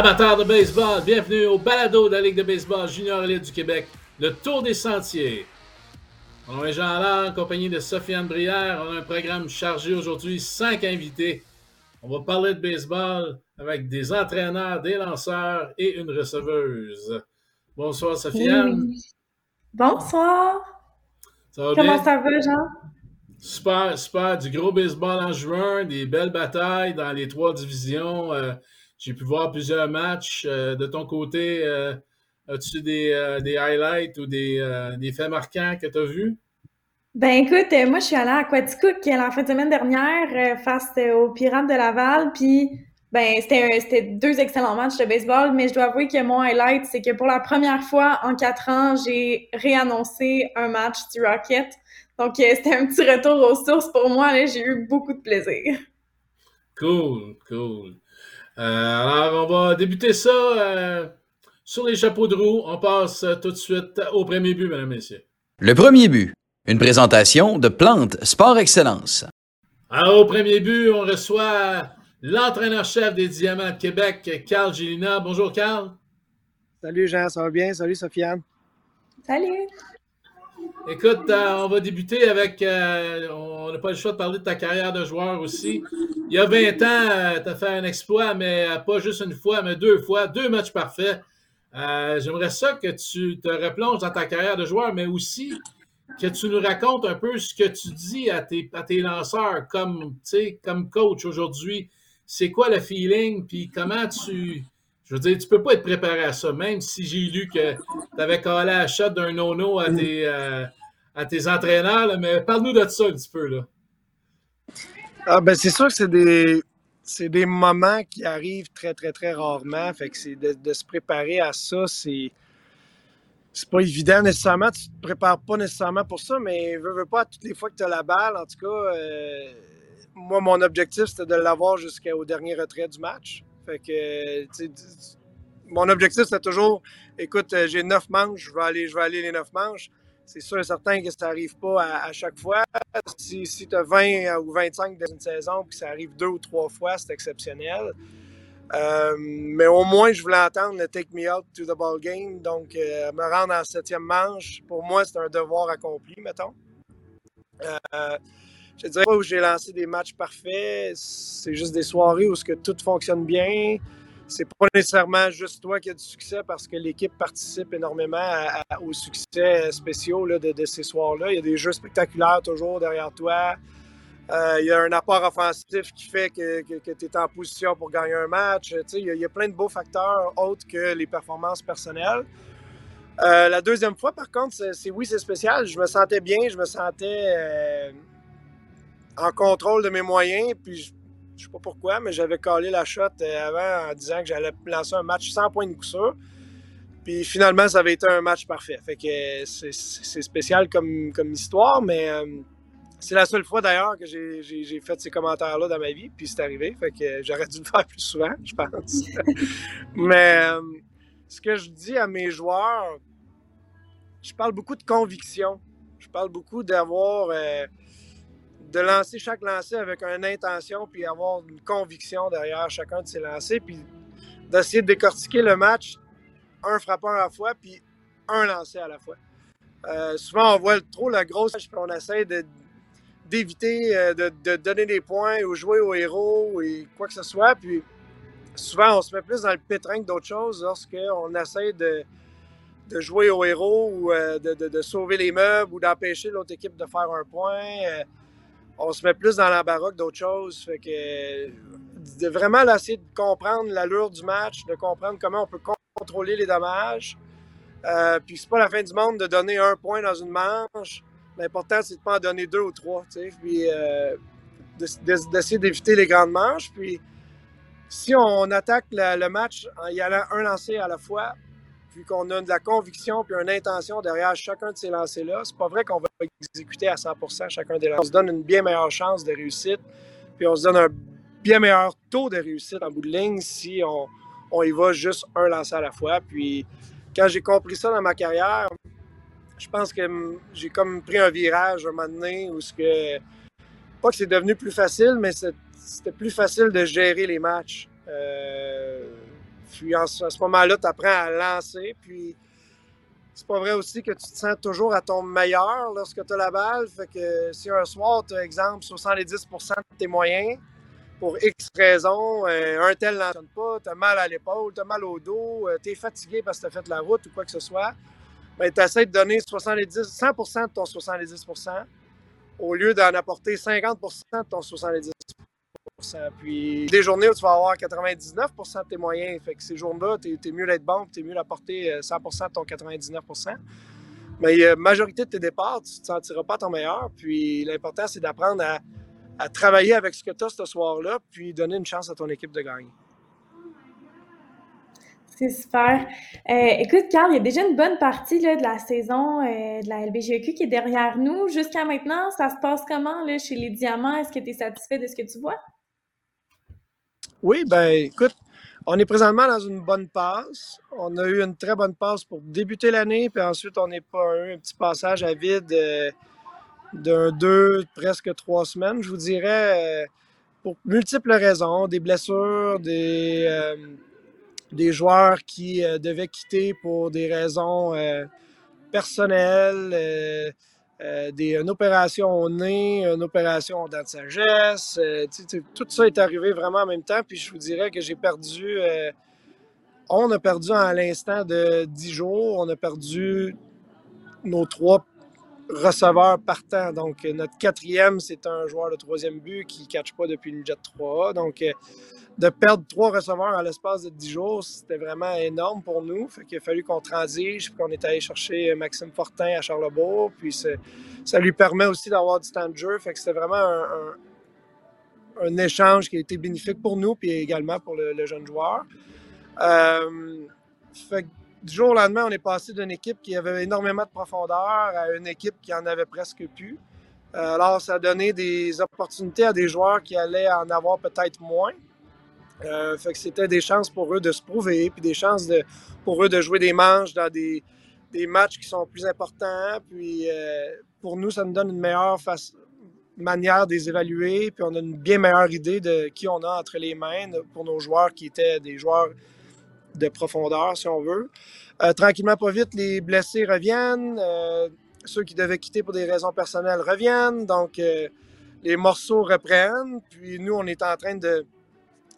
Amateurs de baseball, bienvenue au balado de la Ligue de baseball junior élite du Québec, le Tour des Sentiers. Mon nom est Jean Allard, en compagnie de Sofiane Brière. On a un programme chargé aujourd'hui, cinq invités. On va parler de baseball avec des entraîneurs, des lanceurs et une receveuse. Bonsoir, Sofiane. Bonsoir. Ça va Comment bien? ça va, Jean? Super, super. Du gros baseball en juin, des belles batailles dans les trois divisions. Euh, J'ai pu voir plusieurs matchs. Euh, de ton côté, euh, as-tu des, euh, des highlights ou des, des faits marquants que tu as vus? Ben écoute, moi je suis allée à Quaticook la fin de semaine dernière face aux Pirates de Laval, puis ben c'était deux excellents matchs de baseball, mais je dois avouer que mon highlight c'est que pour la première fois en quatre ans, j'ai réannoncé un match du Rocket. Donc c'était un petit retour aux sources pour moi, là, j'ai eu beaucoup de plaisir. Cool, cool. Euh, alors, on va débuter ça euh, sur les chapeaux de roue. On passe euh, tout de suite au premier but, mesdames et messieurs. Le premier but. Une présentation de Plante Sport Excellence. Alors, au premier but, on reçoit l'entraîneur-chef des Diamants de Québec, Carl Gélina. Bonjour, Carl. Salut Jean, ça va bien? Salut Sofiane. Salut! Écoute, euh, on va débuter avec. euh, on n'a pas le choix de parler de ta carrière de joueur aussi. Il y a 20 ans, tu as fait un exploit, mais euh, pas juste une fois, mais deux fois, deux matchs parfaits. Euh, J'aimerais ça que tu te replonges dans ta carrière de joueur, mais aussi que tu nous racontes un peu ce que tu dis à tes, à tes lanceurs comme, comme coach aujourd'hui. C'est quoi le feeling, puis comment tu. Je veux dire, tu peux pas être préparé à ça, même si j'ai lu que tu avais collé à la shot d'un nono à tes, euh, à tes entraîneurs, là, mais parle-nous de ça un petit peu. Là. Ah ben c'est sûr que c'est des c'est des moments qui arrivent très très très rarement. Fait que c'est de, de se préparer à ça, c'est c'est pas évident nécessairement. Tu te prépares pas nécessairement pour ça, mais veux, veux pas toutes les fois que tu as la balle. En tout cas, euh, moi mon objectif c'était de l'avoir jusqu'au dernier retrait du match. Fait que mon objectif c'était toujours, écoute, euh, j'ai neuf manches, je vais aller je vais aller les neuf manches. C'est sûr et certain que ça n'arrive pas à, chaque fois. Si, tu as 20 ou 25 dans une saison puis ça arrive deux ou trois fois, c'est exceptionnel. Euh, mais au moins, je voulais entendre le Take Me Out to the Ball Game. Donc, euh, me rendre en septième manche, pour moi, c'est un devoir accompli, mettons. Je dirais pas où j'ai lancé des matchs parfaits. C'est juste des soirées où ce que tout fonctionne bien. C'est pas nécessairement juste toi qui as du succès parce que l'équipe participe énormément aux succès spéciaux de, ces soirs-là. Il y a des jeux spectaculaires toujours derrière toi. Euh, il y a un apport offensif qui fait que, tu es en position pour gagner un match. Tu sais, il, y a, plein de beaux facteurs autres que les performances personnelles. Euh, la deuxième fois, par contre, c'est c'est- oui, c'est spécial. Je me sentais bien, je me sentais euh, en contrôle de mes moyens. Puis je, je sais pas pourquoi, mais j'avais collé la shot euh, avant en disant que j'allais lancer un match sans point de sûr. Puis finalement, ça avait été un match parfait. Fait que c'est- spécial comme, comme histoire, mais euh, c'est la seule fois d'ailleurs que j'ai- fait ces commentaires-là dans ma vie, puis c'est arrivé. Fait que j'aurais dû le faire plus souvent, je pense. mais euh, ce que je dis à mes joueurs, je parle beaucoup de conviction. Je parle beaucoup d'avoir. De lancer chaque lancer avec une intention, puis avoir une conviction derrière chacun de ces lancers, puis d'essayer de décortiquer le match un frappeur à la fois, puis un lancer à la fois. Euh, souvent, on voit trop la grosse, puis on essaie d'éviter euh, de, donner des points ou jouer au héros et quoi que ce soit. Puis souvent, on se met plus dans le pétrin que d'autres choses lorsqu'on essaie de, de jouer au héros ou euh, de sauver les meubles ou d'empêcher l'autre équipe de faire un point. On se met plus dans l'embarras que d'autres choses. Fait que de vraiment essayer de comprendre l'allure du match, de comprendre comment on peut contrôler les dommages. Euh, puis c'est pas la fin du monde de donner un point dans une manche. L'important, c'est de pas en donner deux ou trois. Puis euh, de- de- d'essayer d'éviter les grandes manches. Puis si on attaque la- le match en y allant un lancer à la fois, puis qu'on a de la conviction puis une intention derrière chacun de ces lancers-là, c'est pas vrai qu'on va exécuter à 100% chacun des lancers. On se donne une bien meilleure chance de réussite, puis on se donne un bien meilleur taux de réussite en bout de ligne si on, y va juste un lancer à la fois. Puis quand j'ai compris ça dans ma carrière, je pense que j'ai comme pris un virage un moment donné où ce que pas que c'est devenu plus facile, mais c'était plus facile de gérer les matchs. Euh, Puis à ce moment-là, tu apprends à lancer. Puis c'est pas vrai aussi que tu te sens toujours à ton meilleur lorsque tu as la balle. Fait que si un soir, tu as, exemple, 70% de tes moyens, pour X raisons, euh, un tel n'entend pas, tu as mal à l'épaule, tu as mal au dos, euh, tu es fatigué parce que tu as fait la route ou quoi que ce soit, ben, tu essaies de donner 70, 100 de ton 70% au lieu d'en apporter 50% de ton 70 puis des journées où tu vas avoir 99% de tes moyens. Fait que ces jours-là, tu es, mieux d'être bon, tu es mieux d'apporter 100% euh, de ton 99% Mais la majorité de tes départs, tu ne te sentiras pas ton meilleur. Puis l'important, c'est d'apprendre à, à travailler avec ce que tu as ce soir-là, puis donner une chance à ton équipe de gagner. C'est super. Euh, écoute, Carl, il y a déjà une bonne partie là, de la saison euh, de la LBGEQ qui est derrière nous. Jusqu'à maintenant, ça se passe comment là, chez les Diamants? Est-ce que tu es satisfait de ce que tu vois? Oui, ben écoute, on est présentement dans une bonne passe. On a eu une très bonne passe pour débuter l'année, puis ensuite on n'est pas eu un petit passage à vide. Euh, d'un deux, presque trois semaines, je vous dirais, euh, pour multiples raisons, des blessures, des, euh, joueurs qui devaient quitter pour des raisons personnelles, des, une opération au nez, une opération dans de sagesse. tout ça est arrivé vraiment en même temps, puis je vous dirais que j'ai perdu, on a perdu à l'instant de dix jours, on a perdu nos trois receveur partant. Donc, euh, notre quatrième, c'est un joueur de troisième but qui ne catch pas depuis le Jet 3 Donc, euh, de perdre trois receveurs à l'espace de dix jours, c'était vraiment énorme pour nous. Fait qu'il a fallu qu'on transige, puis qu'on est allé chercher Maxime Fortin à Charlebourg. Puis ça lui permet aussi d'avoir du temps de jeu. Fait que c'était vraiment un, échange qui a été bénéfique pour nous, puis également pour le, jeune joueur. Euh, fait du jour au lendemain, on est passé d'une équipe qui avait énormément de profondeur à une équipe qui en avait presque plus. Euh, alors, ça a donné des opportunités à des joueurs qui allaient en avoir peut-être moins. Euh, fait que c'était des chances pour eux de se prouver, puis des chances pour eux de jouer des manches dans des, matchs qui sont plus importants. Puis euh, pour nous, ça nous donne une meilleure manière de les évaluer, puis on a une bien meilleure idée de qui on a entre les mains pour nos joueurs qui étaient des joueurs de profondeur, si on veut. Euh, tranquillement, pas vite, les blessés reviennent. Ceux qui devaient quitter pour des raisons personnelles reviennent. Donc, les morceaux reprennent. Puis nous, on est en train de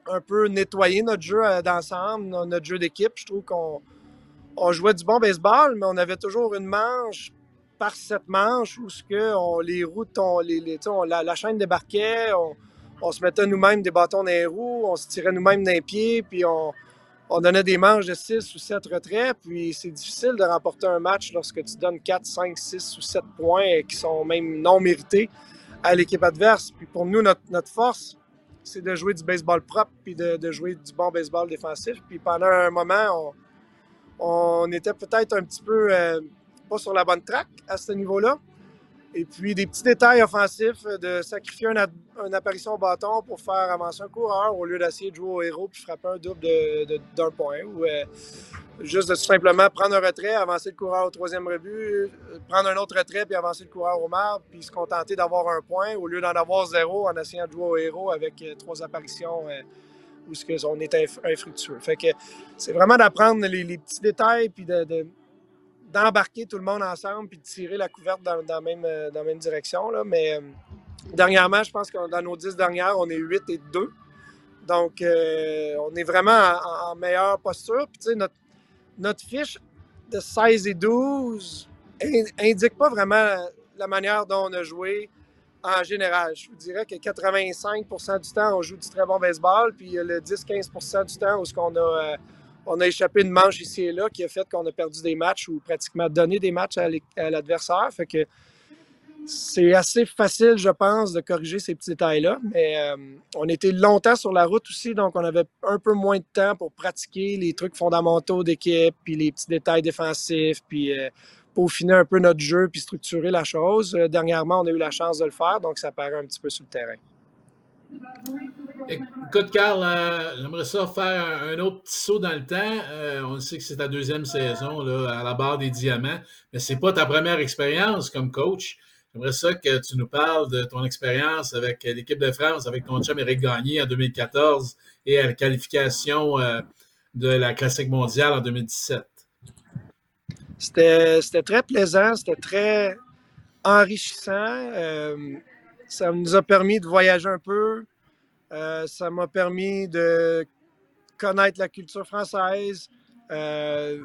un peu nettoyer notre jeu d'ensemble, notre jeu d'équipe. Je trouve qu'on on jouait du bon baseball, mais on avait toujours une manche par cette manche où ce que les routes, on, les, la, chaîne débarquait, on, on se mettait nous-mêmes des bâtons dans les roues, on se tirait nous-mêmes d'un pied, puis on, on donnait des manches de 6 ou 7 retraits, puis c'est difficile de remporter un match lorsque tu donnes 4, 5, 6 ou 7 points qui sont même non mérités à l'équipe adverse. Puis pour nous, notre, force, c'est de jouer du baseball propre puis de, jouer du bon baseball défensif. Puis pendant un moment, on, était peut-être un petit peu euh, pas sur la bonne track à ce niveau-là. Et puis des petits détails offensifs euh, de sacrifier une, apparition au bâton pour faire avancer un coureur au lieu d'essayer de jouer au héros puis frapper un double d'un point. Ou euh, juste de tout simplement prendre un retrait, avancer le coureur au troisième rebut, euh, prendre un autre retrait puis avancer le coureur au marbre, puis se contenter d'avoir un point au lieu d'en avoir zéro en essayant de jouer au héros avec trois apparitions où on est infructueux. Fait que c'est vraiment d'apprendre les, petits détails puis de d'embarquer tout le monde ensemble puis de tirer la couverte dans, même, euh, dans la même direction. Là. Mais euh, dernièrement, je pense que dans nos dix dernières, on est 8 et 2. Donc, euh, on est vraiment en, meilleure posture. Puis, tu sais, notre, notre fiche de 16 et 12 indique pas vraiment la manière dont on a joué en général. Je vous dirais que 85% du temps, on joue du très bon baseball, puis le 10-15% du temps où ce qu'on a on a échappé une manche ici et là qui a fait qu'on a perdu des matchs ou pratiquement donné des matchs à l'adversaire. C'est assez facile, je pense, de corriger ces petits détails-là. Mais euh, on était longtemps sur la route aussi, donc on avait un peu moins de temps pour pratiquer les trucs fondamentaux d'équipe, puis les petits détails défensifs, puis euh, peaufiner un peu notre jeu, puis structurer la chose. Euh, dernièrement, on a eu la chance de le faire, donc ça paraît un petit peu sur le terrain. Écoute, Carl, euh, j'aimerais ça faire un, autre petit saut dans le temps. Euh, on sait que c'est ta deuxième saison à la barre des diamants, mais c'est pas ta première expérience comme coach. J'aimerais ça que tu nous parles de ton expérience avec l'équipe de France, avec ton chum Eric Gagné en 2014 et la qualification euh, de la Classique mondiale en 2017? C'était très plaisant, c'était très enrichissant. Ça nous a permis de voyager un peu. Euh, ça m'a permis de connaître la culture française. Euh,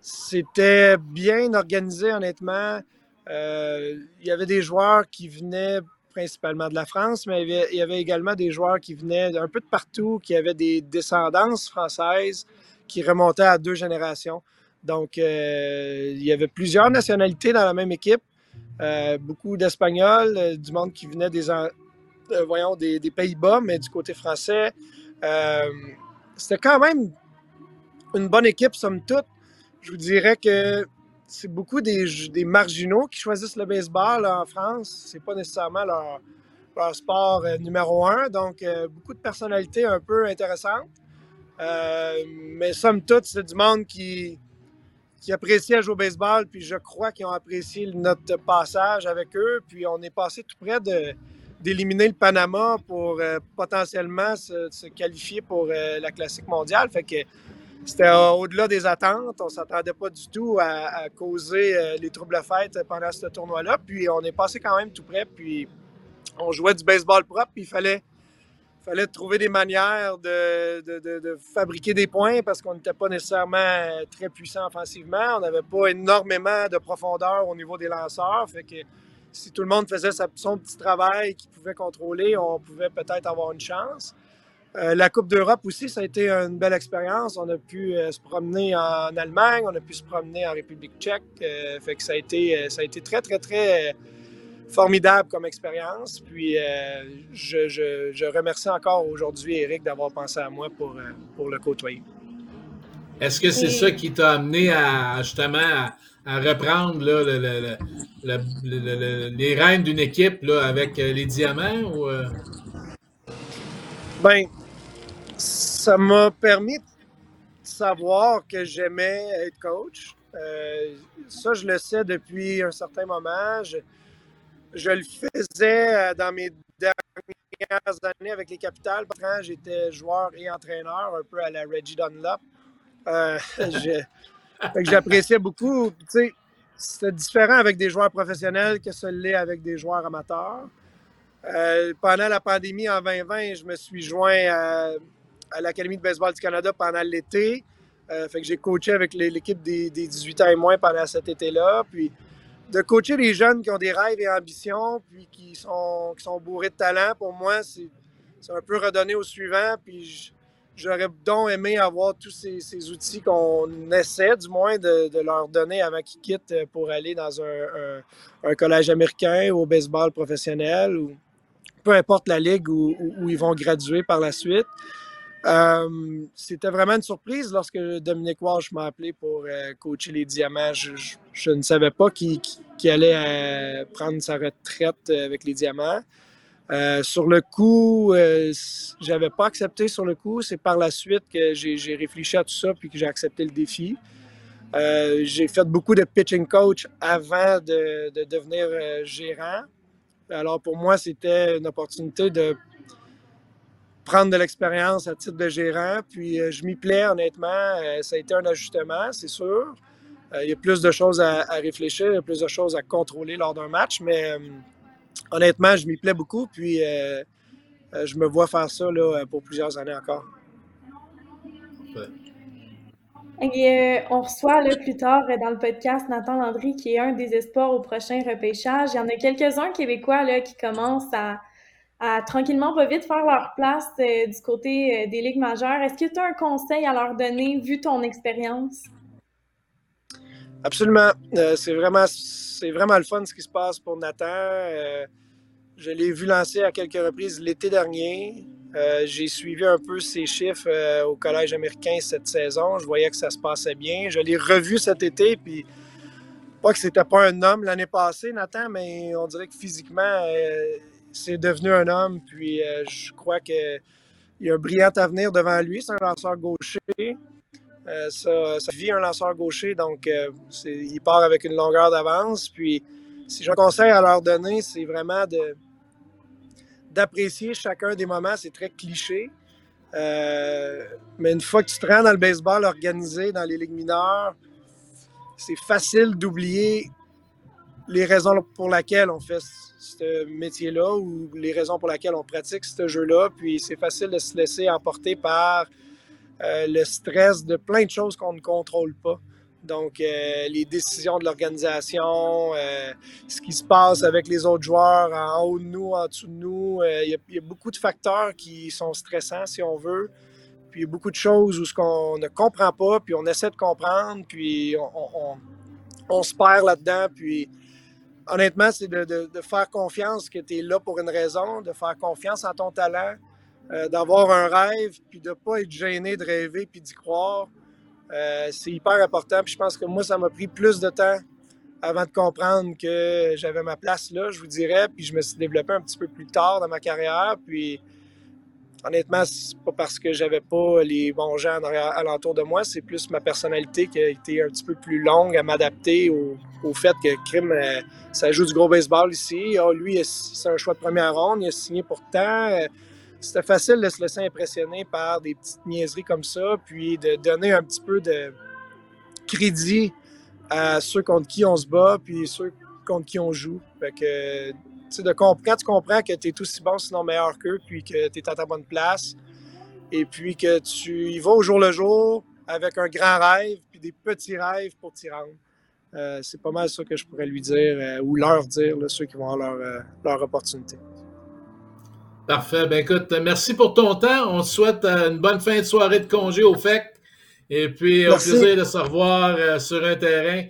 c'était bien organisé, honnêtement. il y avait des joueurs qui venaient principalement de la France, mais il y avait, également des joueurs qui venaient un peu de partout, qui avaient des descendances françaises qui remontaient à deux générations. Donc, il y avait plusieurs nationalités dans la même équipe. Euh, beaucoup d'Espagnols, euh, du monde qui venait des, euh, voyons, des, Pays-Bas, mais du côté français. C'était quand même une bonne équipe, somme toute. Je vous dirais que c'est beaucoup des, marginaux qui choisissent le baseball en France. C'est pas nécessairement leur, sport numéro un. Donc, beaucoup de personnalités un peu intéressantes. mais somme toute, c'est du monde qui, qui appréciaient jouer au baseball, puis je crois qu'ils ont apprécié notre passage avec eux. Puis on est passé tout près d'éliminer le Panama pour euh, potentiellement se, qualifier pour euh, la classique mondiale. Fait que c'était au-delà des attentes. On ne s'attendait pas du tout à, causer euh, les troubles fêtes pendant ce tournoi-là. Puis on est passé quand même tout près. Puis on jouait du baseball propre. Puis il fallait fallait trouver des manières de, fabriquer des points parce qu'on n'était pas nécessairement très puissant offensivement. On n'avait pas énormément de profondeur au niveau des lanceurs. Fait que si tout le monde faisait son petit travail qu'il pouvait contrôler, on pouvait peut-être avoir une chance. Euh, la Coupe d'Europe aussi, ça a été une belle expérience. On a pu euh, se promener en Allemagne, on a pu se promener en République tchèque. Euh, fait que ça a été, ça a été très, très, très formidable comme expérience. Puis euh, je, remercie encore aujourd'hui Eric d'avoir pensé à moi pour, euh, pour le côtoyer. Est-ce que c'est ça qui t'a amené à justement à, reprendre les rênes d'une équipe là, avec euh, les diamants? Ou, Ben, ça m'a permis de savoir que j'aimais être coach. ça, je le sais depuis un certain moment. Je, je le faisais euh, dans mes dernières années avec les Capitales. Quand j'étais joueur et entraîneur, un peu à la Reggie Dunlop. Euh, j'appréciais beaucoup. C'était différent avec des joueurs professionnels que ce l'est avec des joueurs amateurs. Euh, pendant la pandémie en 2020, je me suis joint à, l'Académie de baseball du Canada pendant l'été. fait que j'ai coaché avec l'équipe des, des, 18 ans et moins pendant cet été-là. Puis de coacher les jeunes qui ont des rêves et ambitions, puis qui sont, qui sont bourrés de talent, pour moi, c'est un peu redonner au suivant. Puis j'aurais donc aimé avoir tous ces, outils qu'on essaie, du moins, de, leur donner avant qu'ils quittent pour aller dans un, collège américain ou au baseball professionnel, ou peu importe la ligue où ils vont graduer par la suite. Euh, c'était vraiment une surprise lorsque Dominique Walsh m'a appelé pour euh, coacher les Diamants. Je, ne savais pas qu'il allait euh, prendre sa retraite avec les Diamants. sur le coup, j'avais pas accepté sur le coup. C'est par la suite que j'ai réfléchi à tout ça puis que j'ai accepté le défi. j'ai fait beaucoup de pitching coach avant de, de devenir gérant. Alors pour moi, c'était une opportunité de prendre de l'expérience à titre de gérant. Puis euh, je m'y plais, honnêtement. Euh, ça a été un ajustement, c'est sûr. Euh, il y a plus de choses à, réfléchir, il y a plus de choses à contrôler lors d'un match, mais honnêtement, je m'y plais beaucoup. Puis je me vois faire ça là, pour plusieurs années encore. on reçoit là, plus tard dans le podcast Nathan Landry, qui est un des espoirs au prochain repêchage. Il y en a quelques-uns québécois là, qui commencent à, tranquillement, pas vite, faire leur place euh, du côté euh, des ligues majeures. Est-ce que tu as un conseil à leur donner vu ton expérience? Absolument. Euh, c'est vraiment, vraiment le fun ce qui se passe pour Nathan. je l'ai vu lancer à quelques reprises l'été dernier. J'ai suivi un peu ses chiffres au Collège américain cette saison. Je voyais que ça se passait bien. Je l'ai revu cet été, puis pas que c'était pas un homme l'année passée, Nathan, mais on dirait que physiquement, c'est devenu un homme. Puis euh, je crois qu'il y a un brillant avenir devant lui. C'est un lanceur gaucher. Euh, ça, vit un lanceur gaucher, donc euh, il part avec une longueur d'avance. Puis si j'ai un conseil à leur donner, c'est vraiment d'apprécier chacun des moments. C'est très cliché. mais une fois que tu te rends dans le baseball organisé, dans les ligues mineures, c'est facile d'oublier les raisons pour lesquelles on fait ce métier-là ou les raisons pour lesquelles on pratique ce jeu-là. Puis c'est facile de se laisser emporter par euh, le stress de plein de choses qu'on ne contrôle pas. Donc, euh, les décisions de l'organisation, euh, ce qui se passe avec les autres joueurs en haut de nous, en dessous de nous. Il y, a beaucoup de facteurs qui sont stressants, si on veut. Puis, il y a beaucoup de choses où ce qu'on ne comprend pas, puis on essaie de comprendre, puis on, on se perd là-dedans. Puis, honnêtement, c'est de, faire confiance que tu es là pour une raison, de faire confiance en ton talent, euh, d'avoir un rêve, puis de ne pas être gêné de rêver puis d'y croire. Euh, c'est hyper important. Je pense que moi, ça m'a pris plus de temps avant de comprendre que j'avais ma place là, je vous dirais. Puis je me suis développé un petit peu plus tard dans ma carrière. Puis honnêtement, c'est pas parce que j'avais pas les bons gens alentour de moi, c'est plus ma personnalité qui a été un petit peu plus longue à m'adapter au, fait que Crime, euh, ça joue du gros baseball ici. Ah, lui, c'est un choix de première ronde, il a signé pourtant. Euh, c'était facile de se laisser impressionner par des petites niaiseries comme ça, puis de donner un petit peu de crédit à ceux contre qui on se bat, puis ceux contre qui on joue. De quand tu comprends que tu es aussi bon, sinon meilleur qu'eux, puis que tu es à ta bonne place, et puis que tu y vas au jour le jour avec un grand rêve, puis des petits rêves pour t'y rendre. Euh, c'est pas mal ça que je pourrais lui dire euh, ou leur dire, ceux qui vont avoir leur, euh, leur opportunité. Parfait. Ben écoute, merci pour ton temps. On te souhaite une bonne fin de soirée de congé au FEC. Et puis, au plaisir de se revoir sur un terrain.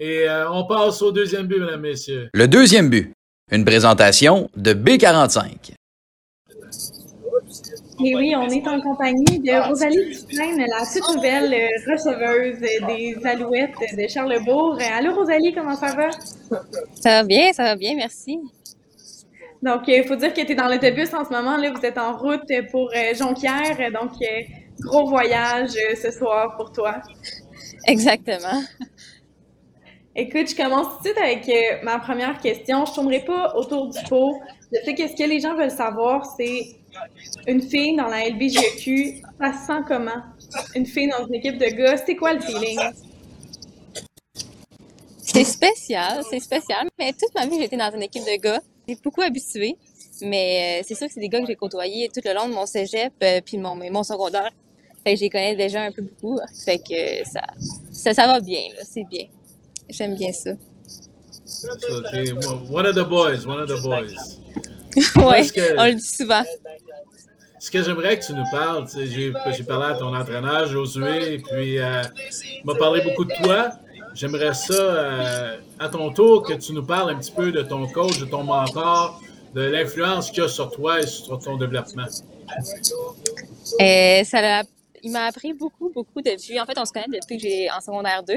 Et on passe au deuxième but, mesdames, messieurs. Le deuxième but. Une présentation de B45. Et oui, on est en compagnie de Rosalie Dufresne, la toute nouvelle euh, receveuse des Alouettes de Charlebourg. Allô Rosalie, comment ça va? Ça va bien, ça va bien, merci. Donc, il faut dire que tu es dans l'autobus en ce moment. Là, vous êtes en route pour euh, Jonquière. Donc, euh, gros voyage ce soir pour toi. Exactement. Écoute, je commence tout de suite avec euh, ma première question. Je ne tournerai pas autour du pot. Je sais que ce que les gens veulent savoir, c'est une fille dans la LBGQ, ça se sent comment? Une fille dans une équipe de gars, c'est quoi le feeling? C'est spécial, c'est spécial. Mais toute ma vie, j'étais dans une équipe de gars. J'ai beaucoup habitué. Mais euh, c'est sûr que c'est des gars que j'ai côtoyés tout le long de mon cégep euh, puis mon, mon secondaire. Fait que j'ai connais déjà un peu beaucoup. Fait ça, ça va bien, c'est bien. J'aime bien ça. one of the boys, one of the boys. oui, on le dit souvent. Ce que j'aimerais que tu nous parles, j'ai parlé à ton entraîneur, Josué, et puis euh, il m'a parlé beaucoup de toi. J'aimerais ça, euh, à ton tour, que tu nous parles un petit peu de ton coach, de ton mentor, de l'influence qu'il a sur toi et sur ton développement. Euh, ça il m'a appris beaucoup, beaucoup depuis. En fait, on se connaît depuis que j'ai en secondaire 2.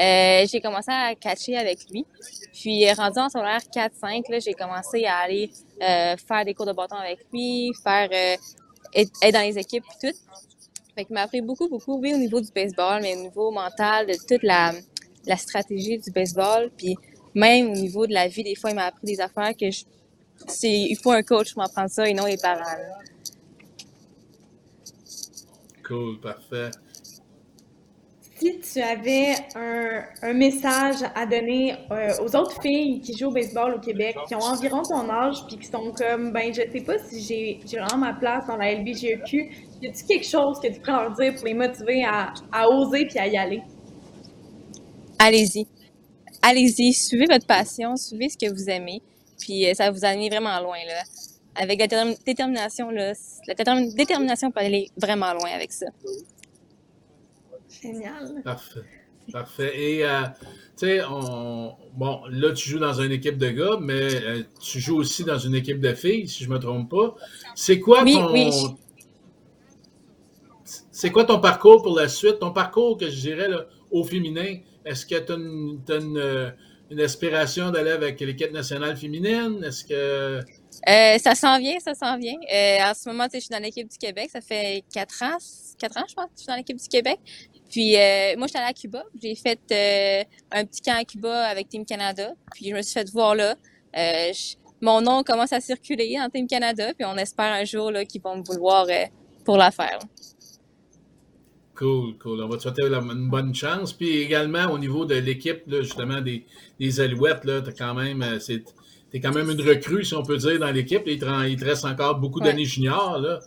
Euh, j'ai commencé à catcher avec lui. Puis rendu en secondaire 4-5, j'ai commencé à aller euh, faire des cours de bâton avec lui, faire euh, être, dans les équipes et tout. Fait qu'il m'a appris beaucoup, beaucoup, oui, au niveau du baseball, mais au niveau mental, de toute la, stratégie du baseball. Puis même au niveau de la vie, des fois, il m'a appris des affaires que je, c'est, il faut un coach pour m'apprendre ça et non les parents. Cool, parfait si tu avais un, message à donner euh, aux autres filles qui jouent au baseball au Québec, qui ont environ ton âge, puis qui sont comme, ben, je sais pas si j'ai vraiment ma place dans la LBGEQ, y a-tu quelque chose que tu pourrais leur dire pour les motiver à, oser puis à y aller? Allez-y. Allez-y, suivez votre passion, suivez ce que vous aimez, puis euh, ça va vous amener vraiment loin, là. Avec la détermination, là, la détermination peut aller vraiment loin avec ça. Génial. Parfait. Parfait. Et, euh, tu sais, bon, là, tu joues dans une équipe de gars, mais euh, tu joues aussi dans une équipe de filles, si je ne me trompe pas. C'est quoi ton. C'est quoi ton parcours pour la suite? Ton parcours, que je dirais, au féminin, est-ce que tu as, une, euh, une, aspiration d'aller avec l'équipe nationale féminine? Est-ce que. ça s'en vient, ça s'en vient. en ce moment, je suis dans l'équipe du Québec. Ça fait quatre ans, quatre ans, je pense, que je suis dans l'équipe du Québec. Puis euh, moi, j'étais allée à Cuba. J'ai fait euh, un petit camp à Cuba avec Team Canada. Puis je me suis fait voir là. Euh, mon nom commence à circuler en Team Canada. Puis on espère un jour qu'ils vont me vouloir pour la faire. Cool, cool. On va te souhaiter une bonne chance. Puis également, au niveau de l'équipe, justement, des, des Alouettes, tu es quand même. Euh, es quand même une recrue, si on peut dire, dans l'équipe. Il, te reste encore beaucoup d'années juniors. Là.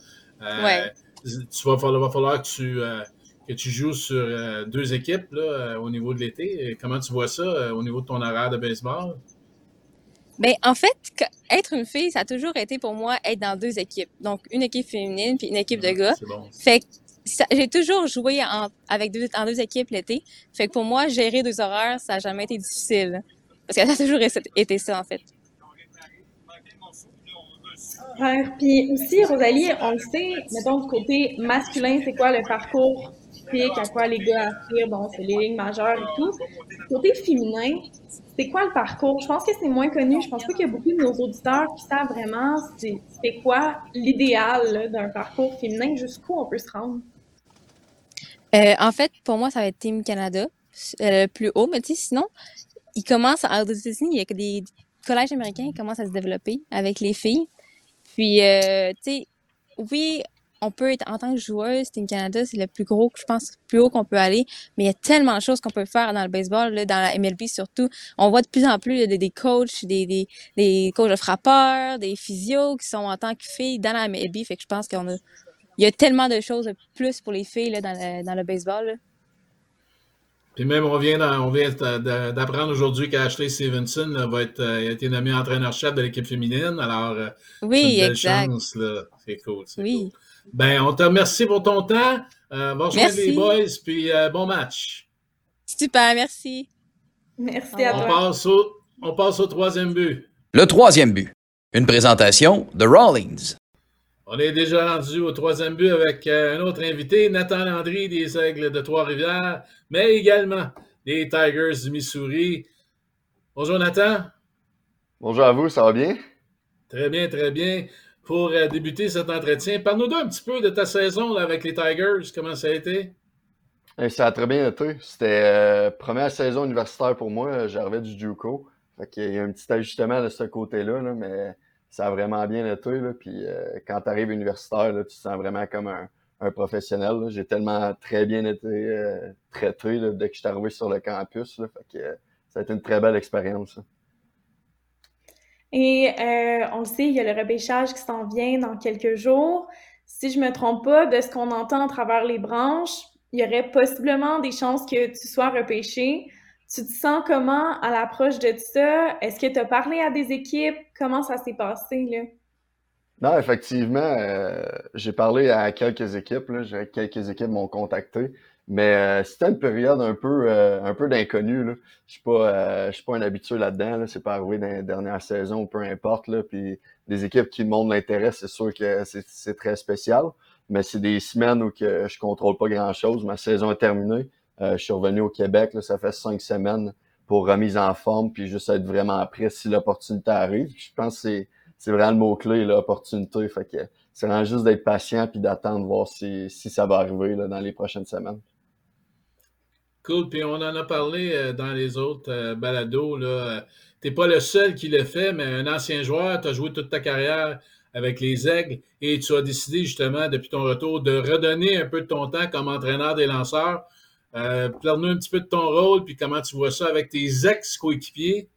Euh, tu vas falloir, va falloir que tu, euh, que tu joues sur deux équipes là, au niveau de l'été. Comment tu vois ça au niveau de ton horaire de baseball? Bien, en fait, être une fille, ça a toujours été pour moi être dans deux équipes. Donc, une équipe féminine puis une équipe de ah, gars. Bon. Fait que j'ai toujours joué en, avec deux, en deux équipes l'été. Fait que pour moi, gérer deux horaires, ça n'a jamais été difficile. Parce que ça a toujours été ça, en fait. Puis aussi, Rosalie, on le sait, mettons du côté masculin, c'est quoi le parcours à quoi les gars aspirent, bon, c'est les lignes majeures et tout. Côté féminin, c'est quoi le parcours? Je pense que c'est moins connu. Je pense pas qu'il y a beaucoup de nos auditeurs qui savent vraiment c'est quoi l'idéal d'un parcours féminin, jusqu'où on peut se rendre. Euh, en fait, pour moi, ça va être Team Canada, euh, plus haut, mais tu sais, sinon, il commence, à, États-Unis, il y a que des collèges américains qui commencent à se développer avec les filles. Puis, euh, tu sais, oui, on peut être en tant que joueuse, Team Canada, c'est le plus gros, je pense, plus haut qu'on peut aller. Mais il y a tellement de choses qu'on peut faire dans le baseball, là, dans la MLB surtout. On voit de plus en plus des, des coachs, des, des, des coachs de frappeurs, des physios qui sont en tant que filles dans la MLB. Fait que je pense qu'on a, il y a tellement de choses de plus pour les filles là, dans, le, dans le baseball. Puis même, on vient, d'apprendre aujourd'hui qu'Ashley Stevenson va être, euh, a été nommé entraîneur-chef de l'équipe féminine. Alors, euh, oui, une exact. C'est cool. Oui. Ben, on te remercie pour ton temps. Euh, bon les boys, puis euh, bon match. Super, merci. Merci à on Passe au, on passe au troisième but. Le troisième but. Une présentation de Rawlings. On est déjà rendu au troisième but avec euh, un autre invité, Nathan Landry des Aigles de Trois-Rivières, mais également des Tigers du Missouri. Bonjour Nathan. Bonjour à vous, ça va bien? Très bien, très bien pour euh, débuter cet entretien. Parle-nous un petit peu de ta saison avec les Tigers. Comment ça a été? Eh, ça a très bien été. C'était euh, première saison universitaire pour moi. J'arrivais du JUCO. Il y a un petit ajustement de ce côté-là, mais ça a vraiment bien été. Puis euh, quand tu arrives universitaire, tu te sens vraiment comme un, professionnel. J'ai tellement très bien été traité dès que je suis arrivé sur le campus. ça a été une très belle expérience. Et euh, on le sait, il y a le repêchage qui s'en vient dans quelques jours. Si je me trompe pas, de ce qu'on entend à travers les branches, il y aurait possiblement des chances que tu sois repêché. Tu te sens comment à l'approche de ça? Est-ce que tu as parlé à des équipes? Comment ça s'est passé, là? Non, effectivement, euh, j'ai parlé à quelques équipes. Quelques équipes m'ont contacté. Mais euh, c'était une période un peu, euh, un peu d'inconnu. Je suis, pas, euh, suis pas un habitué là-dedans. Là. C'est pas arrivé dans les dernières saisons, peu importe. Là. Puis des équipes qui montrent l'intérêt, c'est sûr que c'est très spécial. Mais c'est des semaines où que je contrôle pas grand-chose. Ma saison est terminée. je suis revenu au Québec. Là, ça fait cinq semaines pour remise en forme, puis juste être vraiment prêt si l'opportunité arrive. Je pense que c'est vraiment le mot-clé, l'opportunité. Fait que c'est vraiment juste d'être patient puis d'attendre voir si, si ça va arriver là, dans les prochaines semaines. Cool. Puis on en a parlé euh, dans les autres euh, balados. Tu n'es pas le seul qui le fait, mais un ancien joueur, tu as joué toute ta carrière avec les Aigles et tu as décidé justement, depuis ton retour, de redonner un peu de ton temps comme entraîneur des lanceurs. Euh, Parle-nous un petit peu de ton rôle, puis comment tu vois ça avec tes ex-coéquipiers.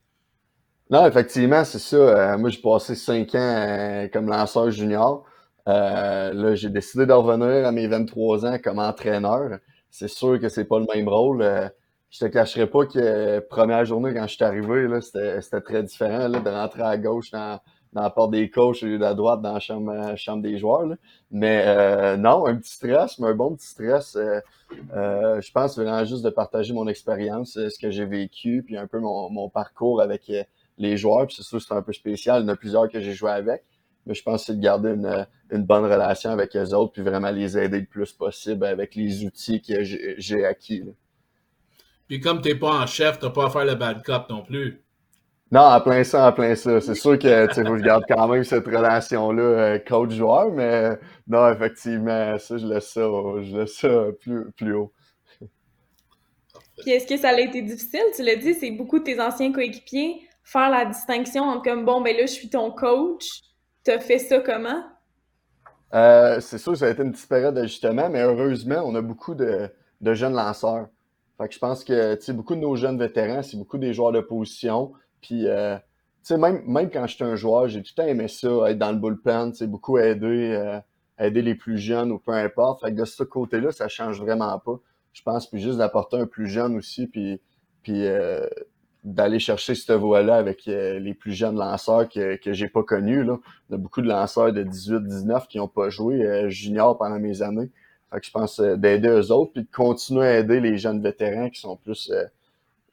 Non, effectivement, c'est ça. Euh, moi, j'ai passé cinq ans comme lanceur junior. là, j'ai décidé de revenir à mes 23 ans comme entraîneur c'est sûr que c'est pas le même rôle. Euh, je te cacherai pas que euh, première journée, quand je suis arrivé, c'était très différent là, de rentrer à gauche dans, dans la porte des coachs et à droite dans la chambre, euh, chambre des joueurs. Mais non, un petit stress, mais un bon petit stress. je pense vraiment juste de partager mon expérience, ce que j'ai vécu, puis un peu mon, mon parcours avec les joueurs. Puis c'est sûr c'est un peu spécial. Il y en a plusieurs que j'ai joué avec mais je pense que c'est de garder une, une, bonne relation avec les autres, puis vraiment les aider le plus possible avec les outils que j'ai acquis. Puis comme tu n'es pas en chef, tu n'as pas à faire le bad cop non plus. Non, à plein ça, à plein ça. C'est sûr que tu je garde quand même cette relation-là euh, coach-joueur, mais non, effectivement, ça, je laisse ça, je laisse ça plus, plus haut. Puis est-ce que ça a été difficile? Tu l'as dit, c'est beaucoup de tes anciens coéquipiers faire la distinction entre comme bon, ben là, je suis ton coach, T'as fait ça comment? Euh, c'est sûr, ça a été une petite période d'ajustement, mais heureusement, on a beaucoup de, de jeunes lanceurs. Fait que je pense que, beaucoup de nos jeunes vétérans, c'est beaucoup des joueurs de position. Puis, euh, même, même quand j'étais un joueur, j'ai tout le temps aimé ça, être dans le bullpen, beaucoup aider, euh, aider les plus jeunes ou peu importe. Fait que de ce côté-là, ça change vraiment pas. Je pense, puis juste d'apporter un plus jeune aussi, puis, puis d'aller chercher cette voie-là avec euh, les plus jeunes lanceurs que, que j'ai pas connus. Là. Il y a beaucoup de lanceurs de 18-19 qui n'ont pas joué euh, junior pendant mes années. Fait que je pense euh, d'aider eux autres, puis de continuer à aider les jeunes vétérans qui sont plus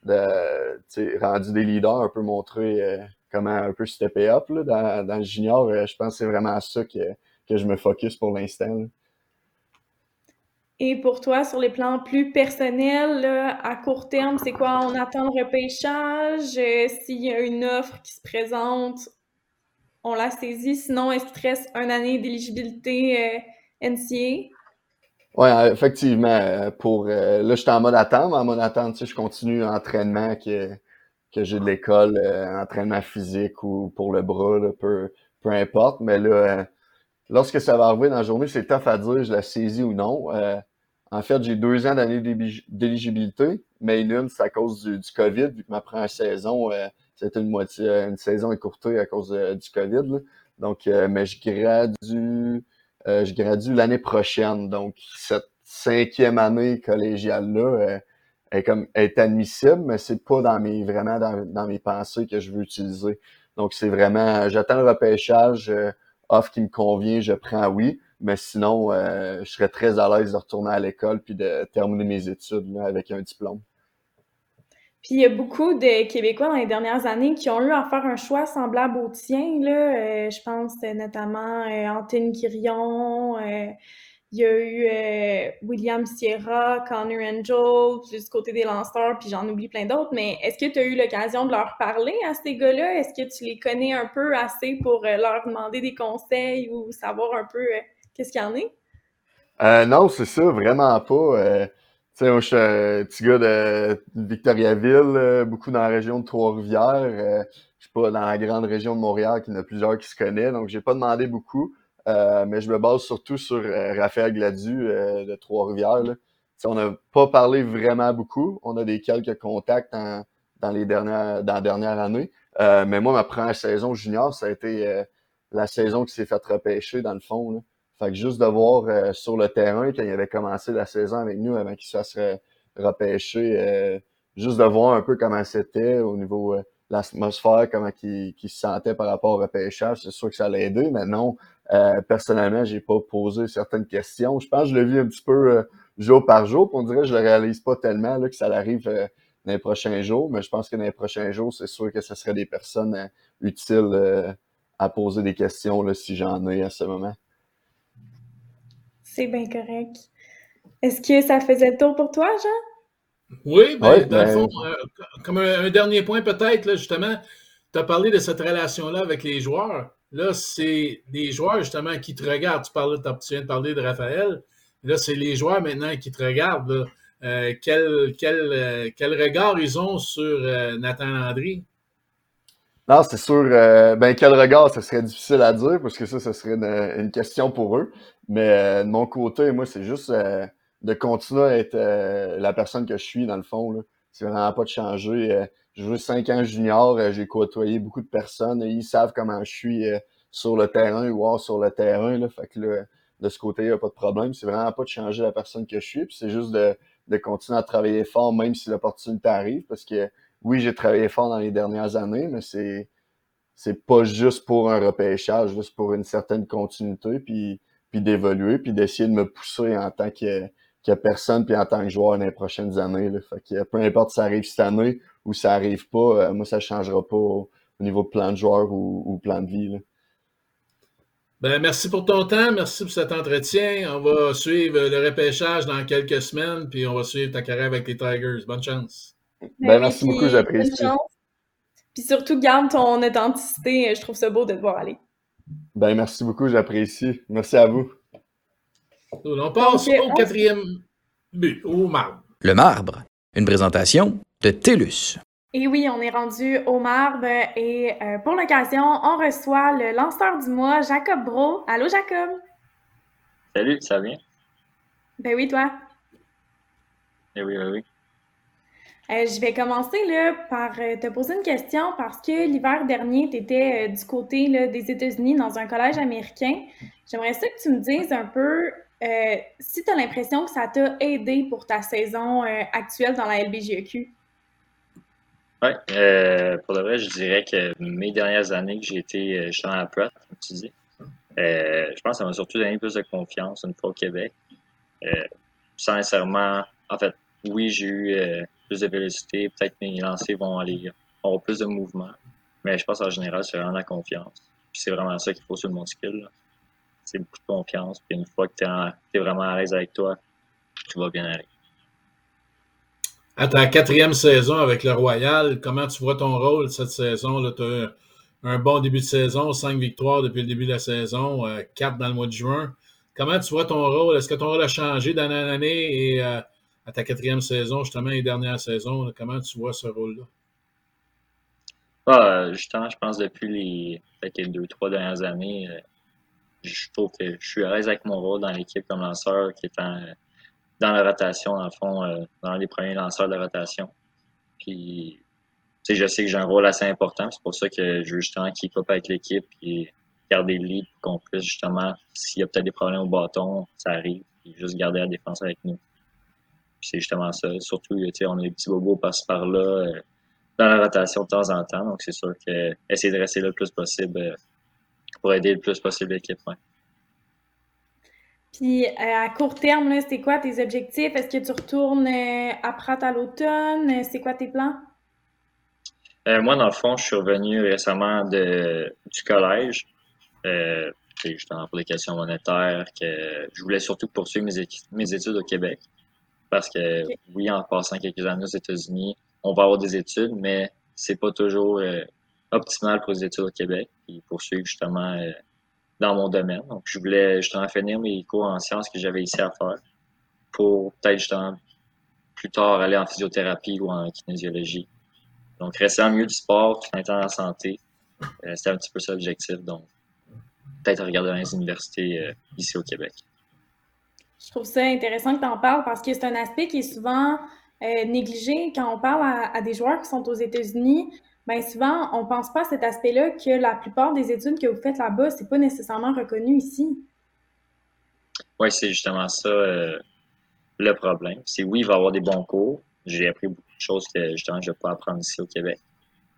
de, rendus des leaders, un peu montrer comment un peu stepper up là, dans, dans le junior. je pense que c'est vraiment ça que, que je me focus pour l'instant. Et pour toi, sur les plans plus personnels, à court terme, c'est quoi? On attend le repêchage? Euh, s'il y a une offre qui se présente, on la saisit. Sinon, est-ce qu'il te reste une année d'éligibilité euh, NCA? Oui, effectivement. Pour, euh, là, je suis en mode attente. En mode attente, tu sais, je continue l'entraînement que, que j'ai de l'école, entraînement physique ou pour le bras, peu, peu importe. Mais là, lorsque ça va arriver dans la journée, c'est tough à dire, je la saisis ou non. En fait, j'ai deux ans d'année d'éligibilité, mais une, c'est à cause du, COVID, vu que ma première saison, euh, c'était une moitié, une saison écourtée à cause euh, du COVID. Donc, euh, mais je gradue, je gradue l'année prochaine. Donc, cette cinquième année collégiale-là est comme est admissible, mais c'est pas dans mes vraiment dans, dans, mes pensées que je veux utiliser. Donc, c'est vraiment, j'attends le repêchage, offre qui me convient, je prends oui. Mais sinon, euh, je serais très à l'aise de retourner à l'école puis de terminer mes études avec un diplôme. Puis il y a beaucoup de Québécois dans les dernières années qui ont eu à faire un choix semblable au tien. Là. Euh, je pense notamment euh, Anthony Quirion, il y a eu William Sierra, Connor Angel, du côté des lanceurs, puis j'en oublie plein d'autres. Mais est-ce que tu as eu l'occasion de leur parler à ces gars-là? Est-ce que tu les connais un peu assez pour leur demander des conseils ou savoir un peu Qu'est-ce qu'il y en est? Euh, non, c'est ça, vraiment pas. Euh, tu sais, moi, je suis un petit gars de Victoriaville, euh, beaucoup dans la région de Trois-Rivières. je suis pas dans la grande région de Montréal, qui en a plusieurs qui se connaissent, donc j'ai pas demandé beaucoup. Mais je me base surtout sur Raphaël Gladu de Trois-Rivières. On n'a pas parlé vraiment beaucoup. On a des quelques contacts dans, les dernières, dans la dernière année. mais moi, ma première saison junior, ça a été la saison qui s'est fait repêcher, dans le fond. Là. Fait que juste de voir euh, sur le terrain, quand il avait commencé la saison avec nous, avant qu'il se fasse repêcher, euh, juste de voir un peu comment c'était au niveau euh, l'atmosphère, comment il, se sentait par rapport au repêchage, c'est sûr que ça l'a aidé. Maintenant, personnellement, j'ai pas posé certaines questions. Je pense que je le vis un petit peu jour par jour. on dirait que je le réalise pas tellement là, que ça arrive dans les prochains jours, mais je pense que dans les prochains jours, c'est sûr que ce serait des personnes utiles à poser des questions là, si j'en ai à ce moment. C'est bien correct. Est-ce que ça faisait le tour pour toi, Jean? Oui, ben, dans le ben, fond, euh, comme un, dernier point peut-être, justement, tu as parlé de cette relation-là avec les joueurs. Là, c'est les joueurs, justement, qui te regardent. Tu, viens de parler de Raphaël. Là, c'est les joueurs maintenant qui te regardent. Euh, quel, quel, euh, quel, regard ils ont sur Nathan Landry? Non, c'est sûr. Euh, ben, quel regard, ce serait difficile à dire, parce que ça, ce serait une, question pour eux. Mais euh, de mon côté, moi, c'est juste euh, de continuer à être la personne que je suis, dans le fond. C'est vraiment pas de changer. j'ai joué cinq ans junior, j'ai côtoyé beaucoup de personnes, et ils savent comment je suis sur le terrain ou hors sur le terrain. Là, fait que là, de ce côté, il n'y a pas de problème. C'est vraiment pas de changer la personne que je suis, puis c'est juste de, de continuer à travailler fort, même si l'opportunité arrive, parce que oui, j'ai travaillé fort dans les dernières années, mais c'est c'est pas juste pour un repêchage, juste pour une certaine continuité, puis, puis d'évoluer, puis d'essayer de me pousser en tant que, que personne, puis en tant que joueur dans les prochaines années. Là. Fait que peu importe si ça arrive cette année ou ça arrive pas, euh, moi, ça changera pas au, niveau de plan de joueur ou, ou plan de vie. Là. Ben, merci pour ton temps, merci pour cet entretien. On va suivre le repêchage dans quelques semaines, puis on va suivre ta carrière avec les Tigers. Bonne chance. Ben, merci beaucoup, j'apprécie. Puis surtout, garde ton authenticité. Je trouve ça beau de te voir aller. Ben, merci beaucoup, j'apprécie. Merci à vous. On passe au quatrième but, au marbre. Le marbre, une présentation de TELUS. Et oui, on est rendu au marbre et euh, pour l'occasion, on reçoit le lanceur du mois, Jacob Bro. Allô, Jacob? Salut, ça va bien? Ben oui, toi? Eh oui, oui, oui. Euh, je vais commencer là, par euh, te poser une question parce que l'hiver dernier, tu étais du côté là, des États-Unis dans un collège américain. J'aimerais ça que tu me dises un peu euh, si tu as l'impression que ça t'a aidé pour ta saison actuelle dans la LBGEQ. Oui, pour le vrai, je dirais que mes dernières années que j'ai été justement à Pratt, comme tu dis, je pense que ça m'a surtout donné plus de confiance une fois au Québec. sans nécessairement, en fait, oui, j'ai eu plus de vélocité, peut-être mes lancers vont aller avoir plus de mouvement. Mais je pense en général, c'est vraiment la confiance. c'est vraiment ça qu'il faut sur le monticule. C'est beaucoup de confiance. Puis une fois que tu es, vraiment à l'aise avec toi, tu vas bien aller. À ta quatrième saison avec le Royal, comment tu vois ton rôle cette saison? Tu as un bon début de saison, cinq victoires depuis le début de la saison, euh, quatre dans le mois de juin. Comment tu vois ton rôle? Est-ce que ton rôle a changé d'année en année? Et euh, à ta quatrième saison, justement, et dernière saison. Comment tu vois ce rôle-là? Ah, justement, je pense depuis les, deux, trois dernières années, euh, je trouve que je suis à l'aise avec mon rôle dans l'équipe comme lanceur, qui est dans la rotation, dans le fond, euh, dans les premiers lanceurs de la rotation. Puis, je sais que j'ai un rôle assez important. C'est pour ça que je veux justement keep up avec l'équipe et garder le lead pour qu'on puisse justement, s'il y a peut-être des problèmes au bâton, ça arrive, et juste garder la défense avec nous c'est justement ça. Surtout, on a des petits bobos passe par là euh, dans la rotation de temps en temps. Donc, c'est sûr que essayer de rester le plus possible euh, pour aider le plus possible l'équipe. Puis, euh, à court terme, c'est quoi tes objectifs? Est-ce que tu retournes à Pratt à l'automne? C'est quoi tes plans? moi, dans le fond, je suis revenu récemment de, du collège. Euh, justement pour les questions monétaires, que je voulais surtout poursuivre mes, mes études au Québec. Parce que oui, en passant quelques années aux États-Unis, on va avoir des études, mais c'est pas toujours euh, optimal pour les études au Québec. Et poursuivre justement euh, dans mon domaine. Donc, je voulais justement finir mes cours en sciences que j'avais ici à faire pour peut-être justement plus tard aller en physiothérapie ou en kinésiologie. Donc, rester en milieu du sport tout en étant en santé, euh, c'était un petit peu ça l'objectif. Donc, peut-être regarder dans les universités ici au Québec. Je trouve ça intéressant que tu en parles parce que c'est un aspect qui est souvent euh, négligé quand on parle à, des joueurs qui sont aux États-Unis. Bien souvent, on ne pense pas à cet aspect-là que la plupart des études que vous faites là-bas, c'est pas nécessairement reconnu ici. Oui, c'est justement ça euh, le problème. C'est oui, il va y avoir des bons cours. J'ai appris beaucoup de choses que justement je ne vais pas apprendre ici au Québec.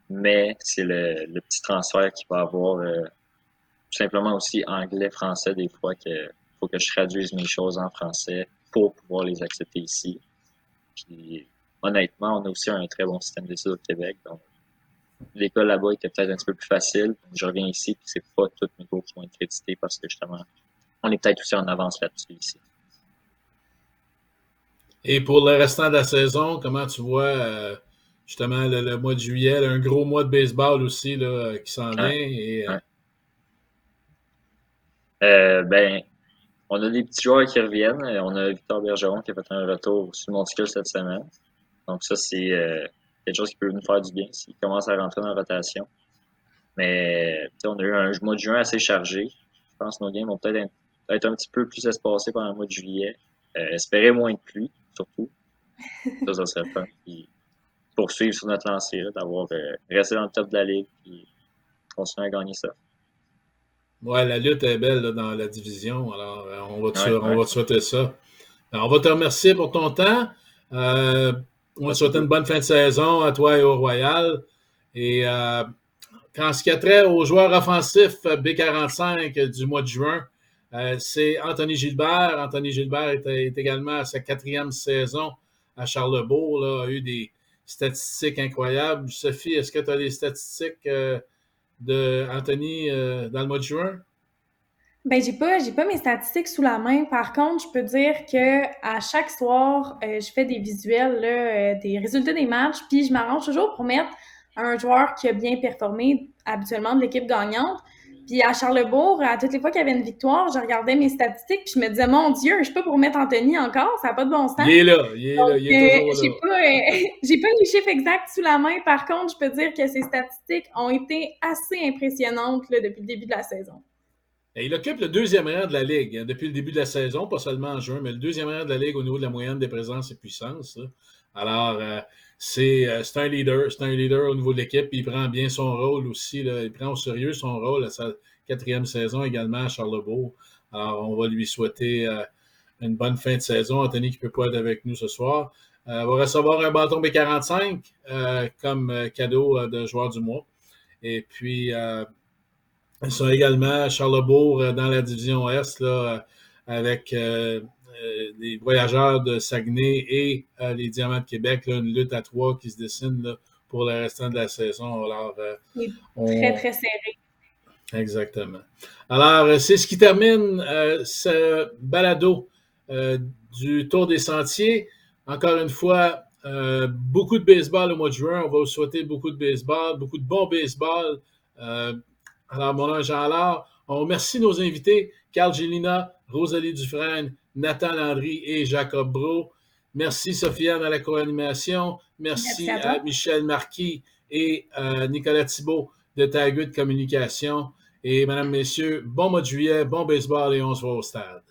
Mais c'est le, petit transfert qu'il va avoir euh, tout simplement aussi anglais-français des fois que que je traduise mes choses en français pour pouvoir les accepter ici. Puis, honnêtement, on a aussi un très bon système d'études au Québec. Donc, l'école là-bas était peut-être un petit peu plus facile. je reviens ici, et c'est pas tous mes cours qui vont être crédités parce que justement, on est peut-être aussi en avance là-dessus ici. Et pour le restant de la saison, comment tu vois euh, justement le, mois de juillet, un gros mois de baseball aussi là, qui s'en vient? Et, euh, euh, ben, on a des petits joueurs qui reviennent. On a Victor Bergeron qui a fait un retour sur le monticule cette semaine. Donc ça, c'est quelque chose qui peut nous faire du bien s'il commence à rentrer dans la rotation. Mais on a eu un mois de juin assez chargé. Je pense que nos games vont peut-être être un petit peu plus espacés pendant le mois de juillet. Euh, espérer moins de pluie, surtout. Ça, ça serait fun. Puis, poursuivre sur notre lancée, d'avoir euh, resté dans le top de la ligue et continuer à gagner ça. Ouais, la lutte est belle dans la division. Alors, euh, on, va te, on va souhaiter ça. on va te remercier pour ton temps. Euh, on te souhaiter une bonne fin de saison à toi et au Royal. Et euh, quand ce qui a trait aux joueurs offensifs B45 du mois de juin, c'est Anthony Gilbert. Anthony Gilbert est, également à sa quatrième saison à Charlebourg. Là, a eu des statistiques incroyables. Sophie, est-ce que tu as des statistiques de euh, dans le mois de juin? Ben, j'ai pas, j'ai pas mes statistiques sous la main. Par contre, je peux dire que à chaque soir, euh, je fais des visuels, là, euh, des résultats des matchs, puis je m'arrange toujours pour mettre un joueur qui a bien performé habituellement de l'équipe gagnante. Puis à Charlebourg, à toutes les fois qu'il y avait une victoire, je regardais mes statistiques puis je me disais, mon Dieu, je suis pas pour mettre Anthony encore, ça n'a pas de bon sens. Il est là, il est là, il est toujours J'ai pas, euh, pas les chiffres exacts sous la main. Par contre, je peux dire que ces statistiques ont été assez impressionnantes là, depuis le début de la saison. Il occupe le deuxième rang de la Ligue hein, depuis le début de la saison, pas seulement en juin, mais le deuxième rang de la Ligue au niveau de la moyenne des présences et puissances. Alors, euh, c'est un leader, c'est un leader au niveau de l'équipe. Il prend bien son rôle aussi. il prend au sérieux son rôle à sa quatrième saison également à Charlebourg. Alors, on va lui souhaiter une bonne fin de saison. Anthony qui ne peut pas être avec nous ce soir. va recevoir un bâton B45 comme cadeau de joueur du mois. Et puis, ils sont également à Charlebourg euh, dans la division Est, là, euh, avec euh, les voyageurs de Saguenay et les Diamants de Québec, là, une lutte à trois qui se dessine pour le restant de la saison. Alors, Très, très serré. Exactement. Alors, c'est ce qui termine ce balado du Tour des Sentiers. Encore une fois, beaucoup de baseball au mois de juin. On va vous souhaiter beaucoup de baseball, beaucoup de bon baseball. Alors, mon Jean Allard. On remercie nos invités, Carl Gélina, Rosalie Dufresne, Nathan Landry et Jacob Bro. Merci Sofiane à la co-animation. Merci, à, Michel Marquis et à Nicolas Thibault de Tagut Communication. Et Madame, Messieurs, bon mois de juillet, bon baseball et on se voit au stade.